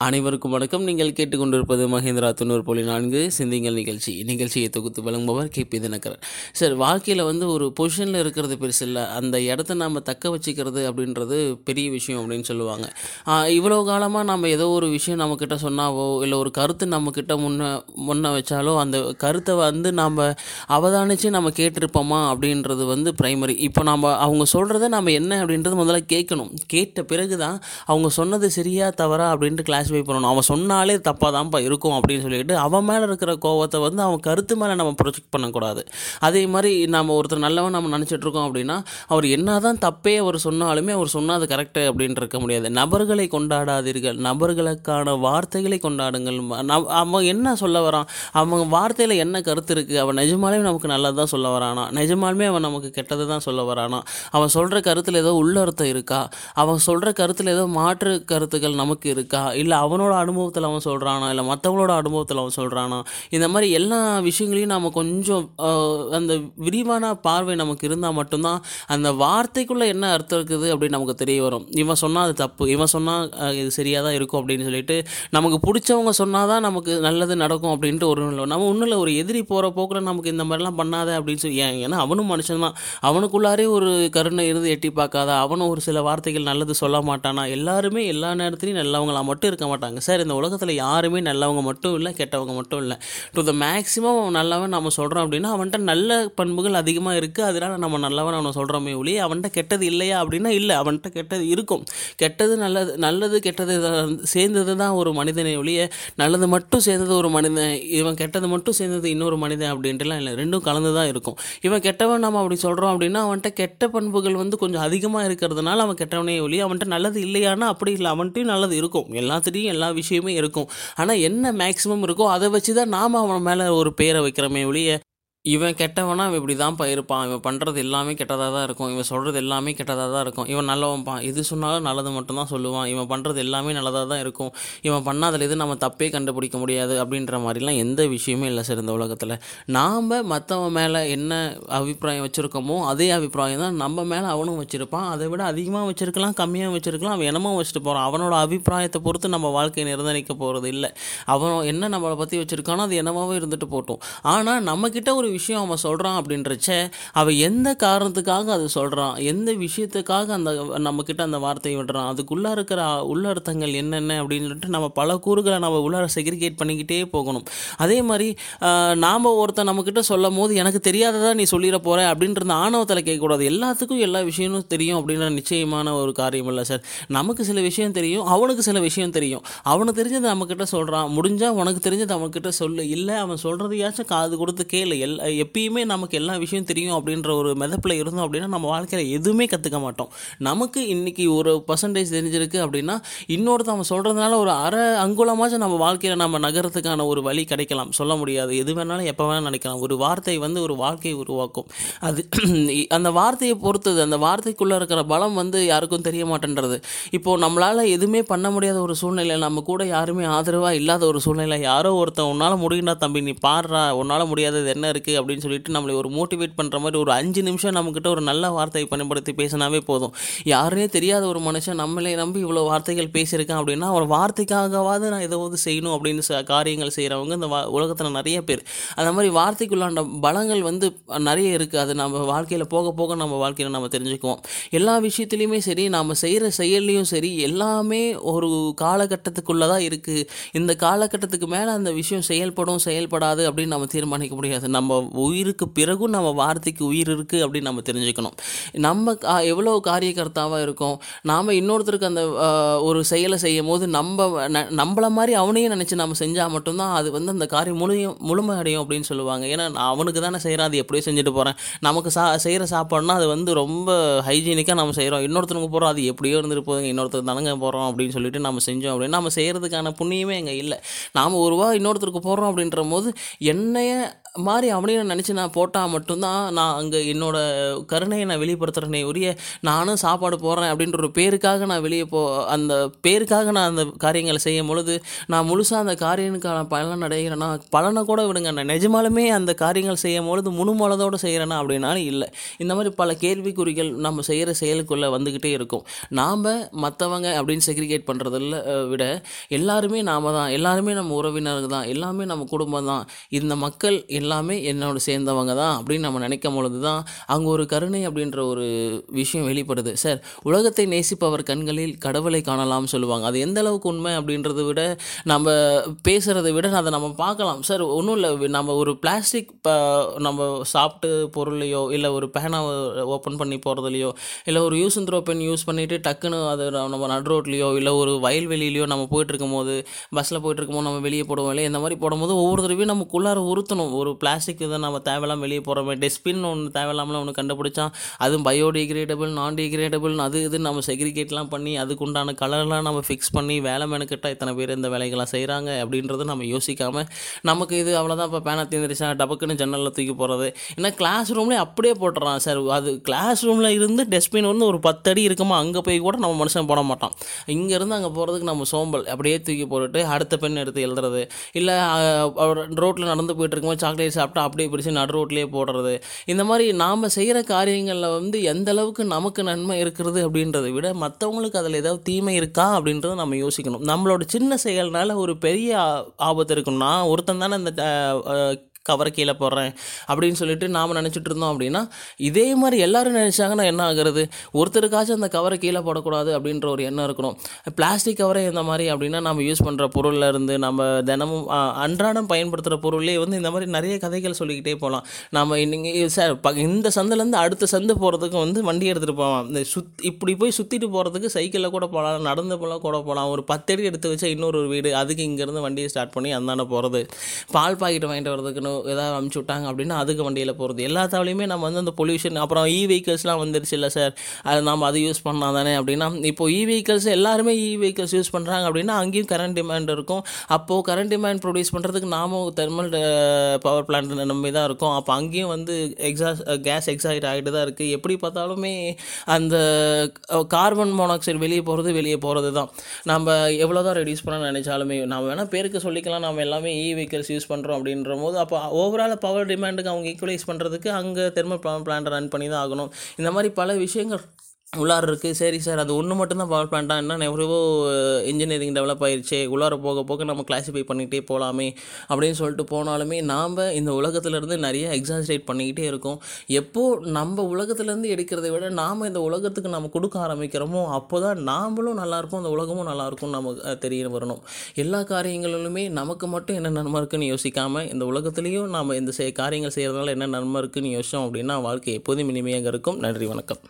அனைவருக்கும் வணக்கம். நீங்கள் கேட்டுக்கொண்டிருப்பது மகேந்திரா தொண்ணூறு புள்ளி நான்கு சிந்திங்கள் நிகழ்ச்சி. நிகழ்ச்சியை தொகுத்து வழங்குபவர் கே. பி. தினகரன். சார் வாழ்க்கையில் வந்து ஒரு பொசிஷனில் இருக்கிறது பெருசு இல்லை. அந்த இடத்த நாம் தக்க வச்சுக்கிறது அப்படின்றது பெரிய விஷயம் அப்படின்னு சொல்லுவாங்க. இவ்வளோ காலமாக நம்ம ஏதோ ஒரு விஷயம் நம்மக்கிட்ட சொன்னாவோ இல்லை ஒரு கருத்து நம்மக்கிட்ட முன்ன முன்ன வச்சாலோ அந்த கருத்தை வந்து நாம் அவதானித்து நம்ம கேட்டிருப்போமா அப்படின்றது வந்து ப்ரைமரி இப்போ நாம் அவங்க சொல்கிறத நம்ம என்ன அப்படின்றது முதல்ல கேட்கணும். கேட்ட பிறகு தான் அவங்க சொன்னது சரியா தவறா அப்படின்ட்டு கிளாஸிஃபை பண்ணணும் அவன் சொன்னாலே தப்பாக தான்ப்பா இருக்கும் அப்படின்னு சொல்லிட்டு அவன் மேலே இருக்கிற கோவத்தை வந்து அவன் கருத்து மேலே நம்ம ப்ரொஜெக்ட் பண்ணக்கூடாது. அதே மாதிரி நம்ம ஒருத்தர் நல்லவன் நம்ம நினச்சிட்டு இருக்கோம் அப்படின்னா அவர் என்ன தான் தப்பே அவர் சொன்னாலுமே அவர் சொன்னால் அது கரெக்டு அப்படின்னு இருக்க முடியாது. நபர்களை கொண்டாடாதீர்கள். நபர்களுக்கான வார்த்தைகளை கொண்டாடுங்கள். அவன் என்ன சொல்ல வரான்? அவங்க வார்த்தையில் என்ன கருத்து இருக்குது அவன் நிஜமாலே நமக்கு நல்லது தான் சொல்ல வரானா? நிஜமாலுமே அவன் நமக்கு கெட்டது தான் சொல்ல வரானா? அவன் சொல்கிற கருத்தில் ஏதோ உள்ளர்த்தம் இருக்கா? அவன் சொல்கிற கருத்தில் ஏதோ மாற்று கருத்துக்கள் நமக்கு இருக்கா? இல்லை அவனோட அனுபவத்தில் அவன் சொல்கிறானா இல்லை மற்றவங்களோட அனுபவத்தில் அவன் சொல்கிறானா இந்த மாதிரி எல்லா விஷயங்களையும் நம்ம கொஞ்சம் அந்த விரிவான பார்வை நமக்கு இருந்தால் மட்டும்தான் அந்த வார்த்தைக்குள்ளே என்ன அர்த்தம் இருக்குது அப்படின்னு நமக்கு தெரிய வரும். இவன் சொன்னால் அது தப்பு. இவன் சொன்னால் இது சரியாக தான் இருக்கும் அப்படின்னு சொல்லிட்டு நமக்கு பிடிச்சவங்க சொன்னால் தான் நமக்கு நல்லது நடக்கும் அப்படின்ட்டு ஒரு நம்ம ஒன்றும் இல்லை ஒரு எதிரி போகிற போக்கில் நமக்கு இந்த மாதிரிலாம் பண்ணாத அப்படின்னு சொல்லி ஏன் ஏன்னா அவனும் மனுஷன் தான். அவனுக்குள்ளாரே ஒரு கருணை இருந்து எட்டி பார்க்காத அவனும் ஒரு சில வார்த்தைகள் நல்லது சொல்ல மாட்டானா? எல்லாருமே எல்லா நேரத்துலையும் நல்லவங்களாக மட்டும் இருக்க மாட்டாங்க. சார் இந்த உலகத்தில் யாருமே நல்லவங்க மட்டும் இல்லை கெட்டவங்க மட்டும் இல்லை. டு த மேக்ஸிமம் அவன் நல்லவன் நம்ம சொல்கிறோம் அப்படின்னா அவன்கிட்ட நல்ல பண்புகள் அதிகமாக இருக்குது அதனால் நம்ம நல்லவன் அவனை சொல்கிறோமே ஒழிய அவன்கிட்ட கெட்டது இல்லையா அப்படின்னா இல்லை அவன்கிட்ட கெட்டது இருக்கும். கெட்டது நல்லது நல்லது கெட்டது சேர்ந்தது தான் ஒரு மனிதனை ஒழிய நல்லது மட்டும் சேர்ந்தது ஒரு மனிதன் இவன் கெட்டது மட்டும் சேர்ந்தது இன்னொரு மனிதன் அப்படின்ட்டுலாம் இல்லை. ரெண்டும் கலந்து தான் இருக்கும். இவன் கெட்டவன் நம்ம அப்படி சொல்கிறோம் அப்படின்னா அவன்கிட்ட கெட்ட பண்புகள் வந்து கொஞ்சம் அதிகமாக இருக்கிறதுனால அவன் கெட்டவனே ஒழிய அவன்கிட்ட நல்லது இல்லையானா அப்படி இல்லை. அவன்கிட்டயும் நல்லது இருக்கும். எல்லாத்துலேயும் எல்லா விஷயமும் இருக்கும். ஆனால் என்ன மேக்ஸிமம் இருக்கோ அதை வச்சு தான் நாம் அவன் மேலே ஒரு பேரை வைக்கிறோமே ஒழிய இவன் கெட்டவனா இவன் இப்படி தான்ப்பா இருப்பான். இவன் பண்ணுறது எல்லாமே கெட்டதாக தான் இருக்கும். இவன் சொல்கிறது எல்லாமே கெட்டதாக தான் இருக்கும். இவன் நல்லவன்ப்பா. எது சொன்னாலும் நல்லது மட்டும்தான் சொல்லுவான். இவன் பண்ணுறது எல்லாமே நல்லதாக தான் இருக்கும். இவன் பண்ணாதில் இது நம்ம தப்பே கண்டுபிடிக்க முடியாது அப்படின்ற மாதிரிலாம் எந்த விஷயமே இல்லை சார் இந்த உலகத்தில். நாம் மற்றவன் மேலே என்ன அபிப்பிராயம் வச்சுருக்கோமோ அதே அபிப்பிராயம் தான் நம்ம மேலே அவனும் வச்சுருப்பான். அதை விட அதிகமாக வச்சுருக்கலாம் கம்மியாக வச்சுருக்கலாம் அவன் என்னமோ வச்சுட்டு போகிறான் அவனோட அபிப்பிராயத்தை பொறுத்து நம்ம வாழ்க்கையை நிர்ணயிக்க போகிறது இல்லை அவன் என்ன நம்மளை பற்றி வச்சுருக்கானோ அது என்னவாவே இருந்துட்டு போட்டோம். ஆனால் நம்மக்கிட்ட ஒரு விஷயம் அவன் சொல்கிறான் அப்படின்றச்ச அவன் எந்த காரணத்துக்காக அது சொல்கிறான் எந்த விஷயத்துக்காக அந்த நம்மக்கிட்ட அந்த வார்த்தையை விடுறான்? அதுக்குள்ளே இருக்கிற உள்ளர்த்தங்கள் என்னென்ன அப்படின்னு சொல்லிட்டு நம்ம பல கூறுகளை நம்ம உள்ளார செக்ரிகேட் பண்ணிக்கிட்டே போகணும். அதே மாதிரி நாம் ஒருத்தன் நம்மக்கிட்ட சொல்லும் போது எனக்கு தெரியாததாக நீ சொல்லிட போகிற அப்படின்ற அந்த ஆணவத்தில் கேட்கக்கூடாது. எல்லாத்துக்கும் எல்லா விஷயமும் தெரியும் அப்படின்ற நிச்சயமான ஒரு காரியம் இல்லை சார். நமக்கு சில விஷயம் தெரியும் அவனுக்கு சில விஷயம் தெரியும். அவனுக்கு தெரிஞ்சதை நம்மக்கிட்ட சொல்கிறான் முடிஞ்சால் உனக்கு தெரிஞ்சது அவன்கிட்ட சொல்லு. இல்லை அவன் சொல்கிறதையாச்சும் காது கொடுத்து கேளு. எல் எப்பயுமே நமக்கு எல்லா விஷயம் தெரியும் அப்படின்ற ஒரு மெதப்பில் இருந்தோம் அப்படின்னா நம்ம வாழ்க்கையில் எதுவுமே கற்றுக்க மாட்டோம். நமக்கு இன்றைக்கி ஒரு பர்சன்டேஜ் தெரிஞ்சிருக்கு அப்படின்னா இன்னொருத்தவன் அவன் சொல்கிறதுனால ஒரு அரை அங்குலமாச்சும் நம்ம வாழ்க்கையில் நம்ம நகரத்துக்கான ஒரு வழி கிடைக்கலாம். சொல்ல முடியாது. எது வேணாலும் எப்போ வேணாலும் நினைக்கலாம். ஒரு வார்த்தை வந்து ஒரு வாழ்க்கையை உருவாக்கும். அது அந்த வார்த்தையை பொறுத்தது அந்த வார்த்தைக்குள்ளே இருக்கிற பலம் வந்து யாருக்கும் தெரிய மாட்டேன்றது. இப்போது நம்மளால் எதுவுமே பண்ண முடியாத ஒரு சூழ்நிலை நம்ம கூட யாருமே ஆதரவாக இல்லாத ஒரு சூழ்நிலை யாரோ ஒருத்தன் உன்னால் முடியும்டா தம்பி நீ பாடுறா உன்னால் முடியாதது என்ன இருக்குது அப்படின்னு சொல்லிட்டு நம்மளை ஒரு மோட்டிவேட் பண்ணுற மாதிரி ஒரு அஞ்சு நிமிஷம் நம்மக்கிட்ட ஒரு நல்ல வார்த்தையை பயன்படுத்தி பேசினாவே போதும். யாருனே தெரியாத ஒரு மனுஷன் நம்மளே நம்பி இவ்வளோ வார்த்தைகள் பேசியிருக்கான் அப்படின்னா ஒரு வார்த்தைக்காகவாவது நான் ஏதாவது செய்யணும் அப்படின்னு காரியங்கள் செய்கிறவங்க இந்த உலகத்தில் நிறைய பேர். அந்த மாதிரி வார்த்தைக்குள்ளான பலங்கள் வந்து நிறைய இருக்குது அது நம்ம வாழ்க்கையில் போக போக நம்ம வாழ்க்கையில் நம்ம தெரிஞ்சுக்குவோம். எல்லா விஷயத்துலையுமே சரி நாம் செய்கிற செயல்லையும் சரி எல்லாமே ஒரு காலகட்டத்துக்குள்ளே தான் இருக்குது இந்த காலகட்டத்துக்கு மேலே அந்த விஷயம் செயல்படும் செயல்படாது அப்படின்னு நம்ம தீர்மானிக்க முடியாது. நம்ம உயிருக்கு பிறகும் நம்ம வார்த்தைக்கு உயிர் இருக்குது அப்படின்னு நம்ம தெரிஞ்சுக்கணும். நம்ம கா- எவ்வளோ காரியகர்த்தாவாக இருக்கோம் நாம் இன்னொருத்தருக்கு அந்த ஒரு செயலை செய்யும் போது நம்ம ந- மாதிரி அவனையும் நினச்சி நம்ம செஞ்சால் மட்டும்தான் அது வந்து அந்த காரியம் முழுமையும் முழுமை அடையும் அப்படின்னு சொல்லுவாங்க. ஏன்னா நான் அவனுக்கு தானே செய்கிறேன் அது எப்படியோ செஞ்சுட்டு போகிறேன் நமக்கு சா செய்கிற சாப்பாடுனா அது வந்து ரொம்ப ஹைஜீனிக்காக நம்ம செய்கிறோம் இன்னொருத்தருக்கு போகிறோம் அது எப்படியோ இருந்துட்டு போதுங்க இன்னொருத்தர் தானங்க போகிறோம் அப்படின்னு சொல்லிட்டு நம்ம செஞ்சோம் அப்படின்னா நம்ம செய்கிறதுக்கான புண்ணியமே அங்கே இல்லை. நாம் ஒரு ரூபா இன்னொருத்தருக்கு போடுறோம் அப்படின்ற போது என்னைய மாதிரி அவனை அப்படின்னு நினச்சி நான் போட்டால் மட்டும்தான் நான் அங்கே என்னோட கருணையை நான் வெளிப்படுத்துகிறேனே உரிய நானும் சாப்பாடு போடுறேன் அப்படின்ற ஒரு பேருக்காக நான் வெளியே போ அந்த பேருக்காக நான் அந்த காரியங்களை செய்யும் பொழுது நான் முழுசாக அந்த காரியனுக்கான பலன் அடைகிறேன்னா பலனை கூட விடுங்க. நான் நிஜமாலுமே அந்த காரியங்கள் செய்யும் பொழுது முழுமலதோடு செய்கிறேன்னா அப்படின்னாலும் இல்லை. இந்த மாதிரி பல கேள்விக்குறிகள் நம்ம செய்கிற செயலுக்குள்ளே வந்துக்கிட்டே இருக்கும். நாம் மற்றவங்க அப்படின்னு செக்ரிகேட் பண்ணுறதில் விட எல்லாருமே நாம் தான். எல்லாருமே நம்ம உறவினர்கள் தான். எல்லாமே நம்ம குடும்பம் தான். இந்த மக்கள் எல்லாமே என்னோட சேர்ந்தவங்க தான் அப்படின்னு நம்ம நினைக்கும் பொழுது தான் அங்கே ஒரு கருணை அப்படின்ற ஒரு விஷயம் வெளிப்படுது. சார் உலகத்தை நேசிப்பவர் கண்களில் கடவுளை காணலாம்னு சொல்லுவாங்க. அது எந்த அளவுக்கு உண்மை அப்படின்றத விட நம்ம பேசுகிறத விட அதை நம்ம பார்க்கலாம். சார் ஒன்றும் இல்லை. நம்ம ஒரு பிளாஸ்டிக் நம்ம சாப்பிட்டு பொருளையோ இல்லை ஒரு பேனாவை ஓப்பன் பண்ணி போகிறதுலையோ இல்லை ஒரு use and throw pen use பண்ணிவிட்டு டக்குன்னு அது நம்ம நடு ரோட்லேயோ இல்லை ஒரு வயல்வெளியிலையோ நம்ம போயிட்டு இருக்கும்போது பஸ்ஸில் போயிட்டுருக்கும் போது நம்ம வெளியே போடுவோம் இல்லையா? இந்த மாதிரி போடும்போது ஒவ்வொரு தடவையும் நமக்குள்ளார உறுத்தணும். ஒரு பிளாஸ்டிக் இருக்குது நம்ம தேவையில்லாம வெளியே போகிறோமே டஸ்ட்பின் ஒன்று தேவையில்லாமல் ஒன்று கண்டுபிடிச்சான் அதுவும் பயோடிகிரேடபிள் நான் டிகிரேடபிள் அது இது நம்ம செக்ரிகேட்லாம் பண்ணி அதுக்கு உண்டான கலர்லாம் நம்ம ஃபிக்ஸ் பண்ணி வேலை மெனக்கிட்டால் இத்தனை பேர் இந்த வேலைகள்லாம் செய்கிறாங்க அப்படின்றத நம்ம யோசிக்காமல் நமக்கு இது அவ்வளோதான் இப்போ பேனா தீர்ந்துருச்சா டபக்குன்னு ஜன்னலில் தூக்கி போகிறது ஏன்னா கிளாஸ் ரூம்லேயே அப்படியே போட்டுறான் சார். அது கிளாஸ் ரூமில் இருந்து டஸ்ட்பின் வந்து ஒரு பத்து அடி இருக்குமா அங்கே போய் கூட நம்ம மனுஷன் போட மாட்டான். இங்கேருந்து அங்கே போகிறதுக்கு நம்ம சோம்பல். அப்படியே தூக்கி போட்டுட்டு அடுத்த பெண் எடுத்து எழுதுறது. இல்லை ரோட்டில் நடந்து போயிட்டு இருக்கும்போது சாக்லேட் சாப்பிட்டா அப்படியே பிடிச்சி நடு ரோட்லேயே போடுறது. இந்த மாதிரி நாம் செய்கிற காரியங்களில் வந்து எந்த அளவுக்கு நமக்கு நன்மை இருக்கிறது அப்படின்றத விட மற்றவங்களுக்கு அதில் ஏதாவது தீமை இருக்கா அப்படின்றத நம்ம யோசிக்கணும். நம்மளோட சின்ன செயல்னால ஒரு பெரிய ஆபத்து இருக்கும்னா ஒருத்தன் தானே அந்த கவரை கீழே போடுறேன் அப்படின்னு சொல்லிட்டு நாம் நினச்சிட்டு இருந்தோம் அப்படின்னா இதே மாதிரி எல்லோரும் நினச்சாங்கன்னா என்ன ஆகுறது? ஒருத்தருக்காச்சும் அந்த கவரை கீழே போடக்கூடாது அப்படின்ற ஒரு எண்ணம் இருக்கணும். பிளாஸ்டிக் கவரை இந்த மாதிரி அப்படின்னா நம்ம யூஸ் பண்ணுற பொருளில் இருந்து நம்ம தினமும் அன்றாடம் பயன்படுத்துகிற பொருளே வந்து இந்த மாதிரி நிறைய கதைகள் சொல்லிக்கிட்டே போகலாம். நம்ம இன்னைக்கு சார் ப- இந்த சந்திலேருந்து அடுத்த சந்து போகிறதுக்கு வந்து வண்டி எடுத்துகிட்டு போகலாம். இந்த சுத் இப்படி போய் சுற்றிட்டு போகிறதுக்கு சைக்கிளில் கூட போகலாம் நடந்து போகலாம் கூட போகலாம். ஒரு பத்தடி எடுத்து வச்சா இன்னொரு வீடு அதுக்கு இங்கேருந்து வண்டியை ஸ்டார்ட் பண்ணி அந்தாண்ட போகிறது பால் பாக்கெட் வாங்கிட்டு வரதுக்குன்னு ஏதாவது அனுப்பிச்சி விட்டாங்க அப்படின்னா அதுக்கு வண்டியில் போகிறது எல்லா தவளையுமே நம்ம வந்து அந்த பொல்யூஷன் அப்புறம் இ வெஹிக்கல்ஸ்லாம் வந்துருச்சு இல்லை சார் அது நம்ம அதை யூஸ் பண்ணால் தானே அப்படின்னா இப்போ இ வெஹிக்கல்ஸ் எல்லாருமே இ வெஹிக்கல்ஸ் யூஸ் பண்ணுறாங்க அப்படின்னா அங்கேயும் கரண்ட் டிமாண்ட் இருக்கும். அப்போது கரண்ட் டிமாண்ட் ப்ரொடியூஸ் பண்ணுறதுக்கு நாமும் தெர்மல் பவர் பிளான்ட் நம்பி தான் இருக்கும். அப்போ அங்கேயும் வந்து எக்ஸாஸ் கேஸ் எக்ஸாக்ட் ஆகிட்டு தான் இருக்குது எப்படி பார்த்தாலுமே அந்த கார்பன் மோனாக்சைடு வெளியே போகிறது வெளியே போகிறது தான். நம்ம எவ்வளோ தான் ரெடியூஸ் பண்ண நினச்சாலுமே நம்ம வேணால் பேருக்கு சொல்லிக்கலாம். நம்ம எல்லாமே இ வெஹிக்கல்ஸ் யூஸ் பண்ணுறோம் அப்படின்ற போது அப்போ ஓவரால் பவர் டிமாண்டுக்கு அவங்க ஈக்குவலைஸ் பண்ணுறதுக்கு அங்கே தெர்மல் பவர் பிளான்ட் ரன் பண்ணி தான் ஆகணும். இந்த மாதிரி பல விஷயங்கள் உள்ளார இருக்குது சரி சார் அது ஒன்று மட்டும்தான் பவர் பிளான்ட்டா என்ன எவ்வளவோ இன்ஜினியரிங் டெவலப் ஆயிருச்சே. உள்ளார போக போக நம்ம கிளாஸிஃபை பண்ணிகிட்டே போகலாமே அப்படின்னு சொல்லிட்டு போனாலுமே நாம் இந்த உலகத்துலேருந்து நிறைய எக்ஸாஜரேட் பண்ணிக்கிட்டே இருக்கோம். எப்போ நம்ம உலகத்துலேருந்து எடுக்கிறத விட நாம் இந்த உலகத்துக்கு நம்ம கொடுக்க ஆரம்பிக்கிறோமோ அப்போ தான் நாமளும் நல்லாயிருக்கும் அந்த உலகமும் நல்லாயிருக்கும் நமக்கு தெரிய வரணும். எல்லா காரியங்களிலுமே நமக்கு மட்டும் என்ன நன்மை இருக்குன்னு யோசிக்காமல் இந்த உலகத்துலேயும் நாம் இந்த செய் காரியங்கள் செய்கிறதுனால என்ன நன்மை இருக்குன்னு யோசிச்சோம் அப்படின்னா வாழ்க்கை எப்போதும் இனிமையாக இருக்கும். நன்றி வணக்கம்.